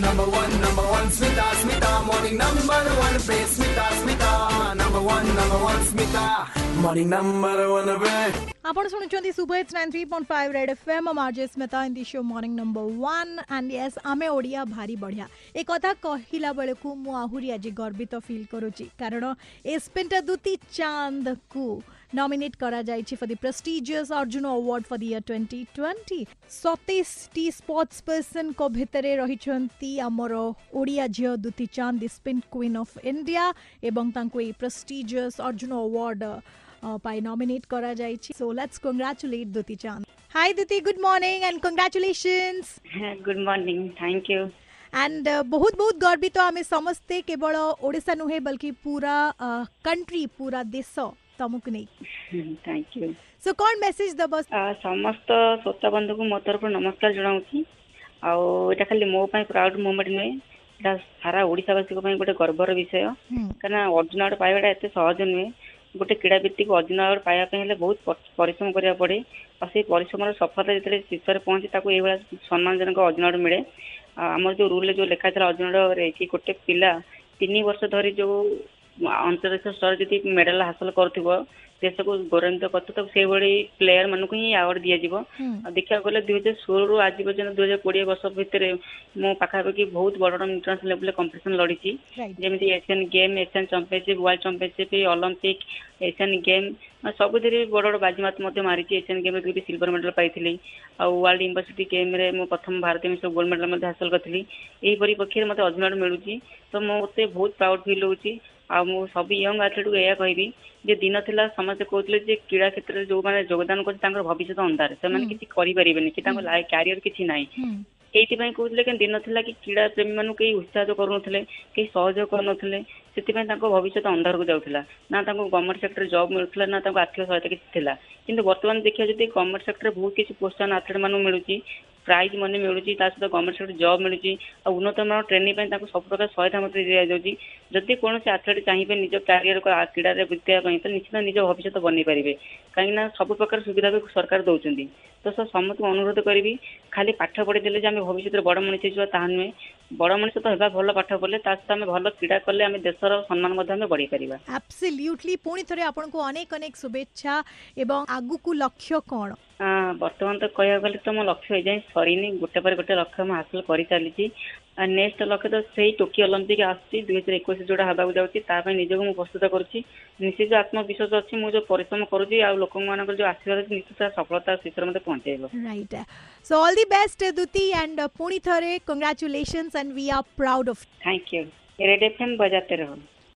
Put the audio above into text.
number one, number one, Smita, Smita, morning number one, पे Smita, Smita, number one, number one, Smita, morning number one, पे ଆପଣ ଶୁଣୁଛନ୍ତି super it's nine three point five red F M ମାର୍ଜେ Smita in the show morning number one and yes ଆମେ ଓଡ଼ିଆ ଭାରି ବଢ଼ିଆ ଏ କଥା କହିଲା ବେଳକୁ ମୁଁ ଆହୁରି ଆଜି ଗର୍ବିତ ଫିଲ୍ କରୁଛି କାରଣ ଏ ସ୍ପେଣ୍ଟା ଦୁତି ଚାନ୍ଦକୁ নমিনেট করা যাইছে for the prestigious Arjuna award for the year twenty twenty সতেইশটি sports পর্সনক ভিতরে রয়েছেন আমার Odia ঝিও Dutee Chand the spin queen of India এবং তাঁকু এই প্রেস্টিজিয়াস অর্জুন আওয়ার্ড পাই নমিনেট করা যাইছে so let's congratulate Dutee Chand hi Dutee good morning and congratulations good morning thank you and बहुत बहुत गर्वित आम समस्ते केवल ओडा नुहे बल्कि पूरा कंट्री पूरा देश ତମକୁ ନେଇ ଥ୍ୟାଙ୍କ ୟୁ ସୋ କ'ଣ ମେସେଜ ଦେବ ସମସ୍ତ ଶ୍ରୋତା ବନ୍ଧୁଙ୍କୁ ମୋ ତରଫରୁ ନମସ୍କାର ଜଣାଉଛି ଆଉ ଏଇଟା ଖାଲି ମୋ ପାଇଁ ପ୍ରାଉଡ୍ ମୁଭମେଣ୍ଟ ନୁହେଁ ଏଇଟା ସାରା ଓଡ଼ିଶାବାସୀଙ୍କ ପାଇଁ ଗୋଟେ ଗର୍ବର ବିଷୟ କାରଣ ଅର୍ଜୁନ ଆଡ଼ ପାଇବାଟା ଏତେ ସହଜ ନୁହେଁ ଗୋଟେ କ୍ରୀଡ଼ାବିତ୍ତିକୁ ଅର୍ଜୁନ ଆୱାର୍ଡ ପାଇବା ପାଇଁ ହେଲେ ବହୁତ ପରିଶ୍ରମ କରିବାକୁ ପଡ଼େ ଆଉ ସେଇ ପରିଶ୍ରମର ସଫଳତା ଯେତେବେଳେ ଶୀର୍ଷରେ ପହଞ୍ଚି ତାକୁ ଏଇଭଳିଆ ସମ୍ମାନଜନକ ଅର୍ଜୁନ ଆୱାର୍ଡ ମିଳେ ଆମର ଯୋଉ ରୁଲ୍ରେ ଯୋଉ ଲେଖା ହେଇଥିଲା ଅର୍ଜୁନ ଆୱାର୍ଡରେ କି ଗୋଟେ ପିଲା ତିନି ବର୍ଷ ଧରି ଯୋଉ ଆନ୍ତର୍ଜାତୀୟ ସ୍ତରରେ ଯଦି ମେଡାଲ ହାସଲ କରୁଥିବ ଦେଶକୁ ଗୌରବାନ୍ୱିତ କରୁଥିବ ସେଇଭଳି ପ୍ଲେୟାର ମାନଙ୍କୁ ହିଁ ଆୱାର୍ଡ ଦିଆଯିବ ଆଉ ଦେଖିବାକୁ ଗଲେ ଦୁଇ ହଜାର ଷୋହଳରୁ ଆଜି ପର୍ଯ୍ୟନ୍ତ ଦୁଇ ହଜାର କୋଡିଏ ବର୍ଷ ଭିତରେ ମୁଁ ପାଖାପାଖି ବହୁତ ବଡ ବଡ ଇଣ୍ଟରନ୍ୟାସନାଲ ଲେଭେଲରେ କମ୍ପିଟିସନ ଲଢିଛି ଯେମିତି Asian game Asian championship world championship Olympic Asian game ସବୁଥିରେ ବଡ ବଡ ବାଜିମାତ ମଧ୍ୟ ମାରିଛି ଏସିଆନ୍ ଗେମ୍ରେ ଦୁଇଟି ସିଲଭର ମେଡାଲ ପାଇଥିଲି ଆଉ ୱାର୍ଲଡ ୟୁନିଭର୍ସିଟି ଗେମ୍ରେ ମୁଁ ପ୍ରଥମ ଭାରତୀୟ ମିଶ୍ର ଗୋଲ୍ଡ ମେଡାଲ ମଧ୍ୟ ହାସଲ କରିଥିଲି ଏହିପରି ପକ୍ଷରେ ମୋତେ ଅଭିମାନ ମିଳୁଛି ତ ମୋତେ ବହୁତ ପ୍ରାଉଡ୍ ଫିଲ୍ ହେଉଛି ଆଉ ମୁଁ ସବୁ ୟଙ୍ଗ ଆଥ୍ଲେଟ୍କୁ ଏଇଆ କହିବି ଯେ ଦିନ ଥିଲା ସମସ୍ତେ କହୁଥିଲେ ଯେ କ୍ରୀଡ଼ା କ୍ଷେତ୍ରରେ ଯୋଉମାନେ ଯୋଗଦାନ କରୁଛନ୍ତି ତାଙ୍କର ଭବିଷ୍ୟତ ଅନ୍ଧାର ସେମାନେ କିଛି କରିପାରିବେନି କି ତାଙ୍କ କ୍ୟାରିୟର କିଛି ନାହିଁ ସେଇଥିପାଇଁ କହୁଥିଲେ କି ଦିନ ଥିଲା କି କ୍ରୀଡ଼ା ପ୍ରେମୀମାନଙ୍କୁ କେହି ଉତ୍ସାହିତ କରୁନଥିଲେ କେହି ସହଯୋଗ କରୁନଥିଲେ ସେଥିପାଇଁ ତାଙ୍କ ଭବିଷ୍ୟତ ଅନ୍ଧାରକୁ ଯାଉଥିଲା ନା ତାଙ୍କୁ ଗଭର୍ଣ୍ଣମେଣ୍ଟ ସେକ୍ଟରରେ ଜବ୍ ମିଳୁଥିଲା ନା ତାଙ୍କୁ ଆର୍ଥିକ ସହାୟତା କିଛି ଥିଲା କିନ୍ତୁ ବର୍ତ୍ତମାନ ଦେଖିବା ଯଦି ଗଭର୍ଣ୍ଣମେଣ୍ଟ ସେକ୍ଟରରେ ବହୁତ କିଛି ପ୍ରୋତ୍ସାହନ ଆଥଲେଟ୍ମାନଙ୍କୁ ମିଳୁଛି ପ୍ରାଇଜ୍ ମନି ମିଳୁଛି ତା ସହିତ ଗଭର୍ଣ୍ଣମେଣ୍ଟ ସେଠି ଜବ୍ ମିଳୁଛି ଆଉ ଉନ୍ନତମାନର ଟ୍ରେନିଂ ପାଇଁ ତାଙ୍କୁ ସବୁ ପ୍ରକାର ସହାୟତା ମଧ୍ୟ ଦିଆଯାଉଛି ଯଦି କୌଣସି ଆଥଲେଟ୍ ଚାହିଁବେ ନିଜ କ୍ୟାରିୟର୍ କ୍ରୀଡ଼ାରେ ବିତେଇବା ପାଇଁ ତ ନିଶ୍ଚିତ ନିଜ ଭବିଷ୍ୟତ ବନେଇ ପାରିବେ କାହିଁକିନା ସବୁ ପ୍ରକାର ସୁବିଧା ବି ସରକାର ଦେଉଛନ୍ତି ତ ସାର୍ ସମସ୍ତଙ୍କୁ ଅନୁରୋଧ କରିବି ଖାଲି ପାଠ ପଢ଼ିଦେଲେ ଯେ ଆମେ ଭବିଷ୍ୟତରେ ବଡ଼ ମଣିଷ ହେଇଯିବା ତାହା ନୁହେଁ ବଡ଼ ମଣିଷ ତ ହେବା ଭଲ ପାଠ ପଢ଼ିଲେ ତା ସହିତ ଆମେ ଭଲ କ୍ରୀଡ଼ା କଲେ ଆମେ ଦେଶର ସମ୍ମାନ ମଧ୍ୟ ଆମେ ବଢ଼େଇ ପାରିବା ଆବସଲ୍ୟୁଟଲି ପୁଣି ଥରେ ଆପଣଙ୍କୁ ଅନେକ ଅନେକ ଶୁଭେଚ୍ଛା ଏବଂ ଆଗକୁ ଲକ୍ଷ୍ୟ କ'ଣ ବର୍ତ୍ତମାନ ତ କହିବାକୁ ଗଲେ ତ ମୋ ଲକ୍ଷ୍ୟ ଏଯାଏଁ ସରିନି ଗୋଟେ ପରେ ଗୋଟେ ଲକ୍ଷ୍ୟ ମୁଁ ହାସଲ କରିଚାଲିଛି ଆଉ ନେକ୍ସଟ ଲକ୍ଷ୍ୟ ତ ସେଇ ଟୋକିଓ ଅଲିମ୍ପିକ ଆସୁଛି ଦୁଇ ହଜାର ଏକୋଇଶ ଯୋଉଟା ହେବାକୁ ଯାଉଛି ତା ପାଇଁ ନିଜକୁ ମୁଁ ପ୍ରସ୍ତୁତ କରୁଛି ନିଶ୍ଚିତ ଆତ୍ମବିଶ୍ୱାସ ଅଛି ମୁଁ ଯୋଉ ପରିଶ୍ରମ କରୁଛି ଆଉ ଲୋକମାନଙ୍କର ଯୋଉ ଆଶୀର୍ବାଦ ଅଛି ନିଶ୍ଚିତ ସଫଳତା ଶୀଘ୍ର ମୋତେ ପହଞ୍ଚେଇବ right so all the best Dutee and ପୁଣି ଥରେ congratulations and we are proud of thank you red FM बजाते रहो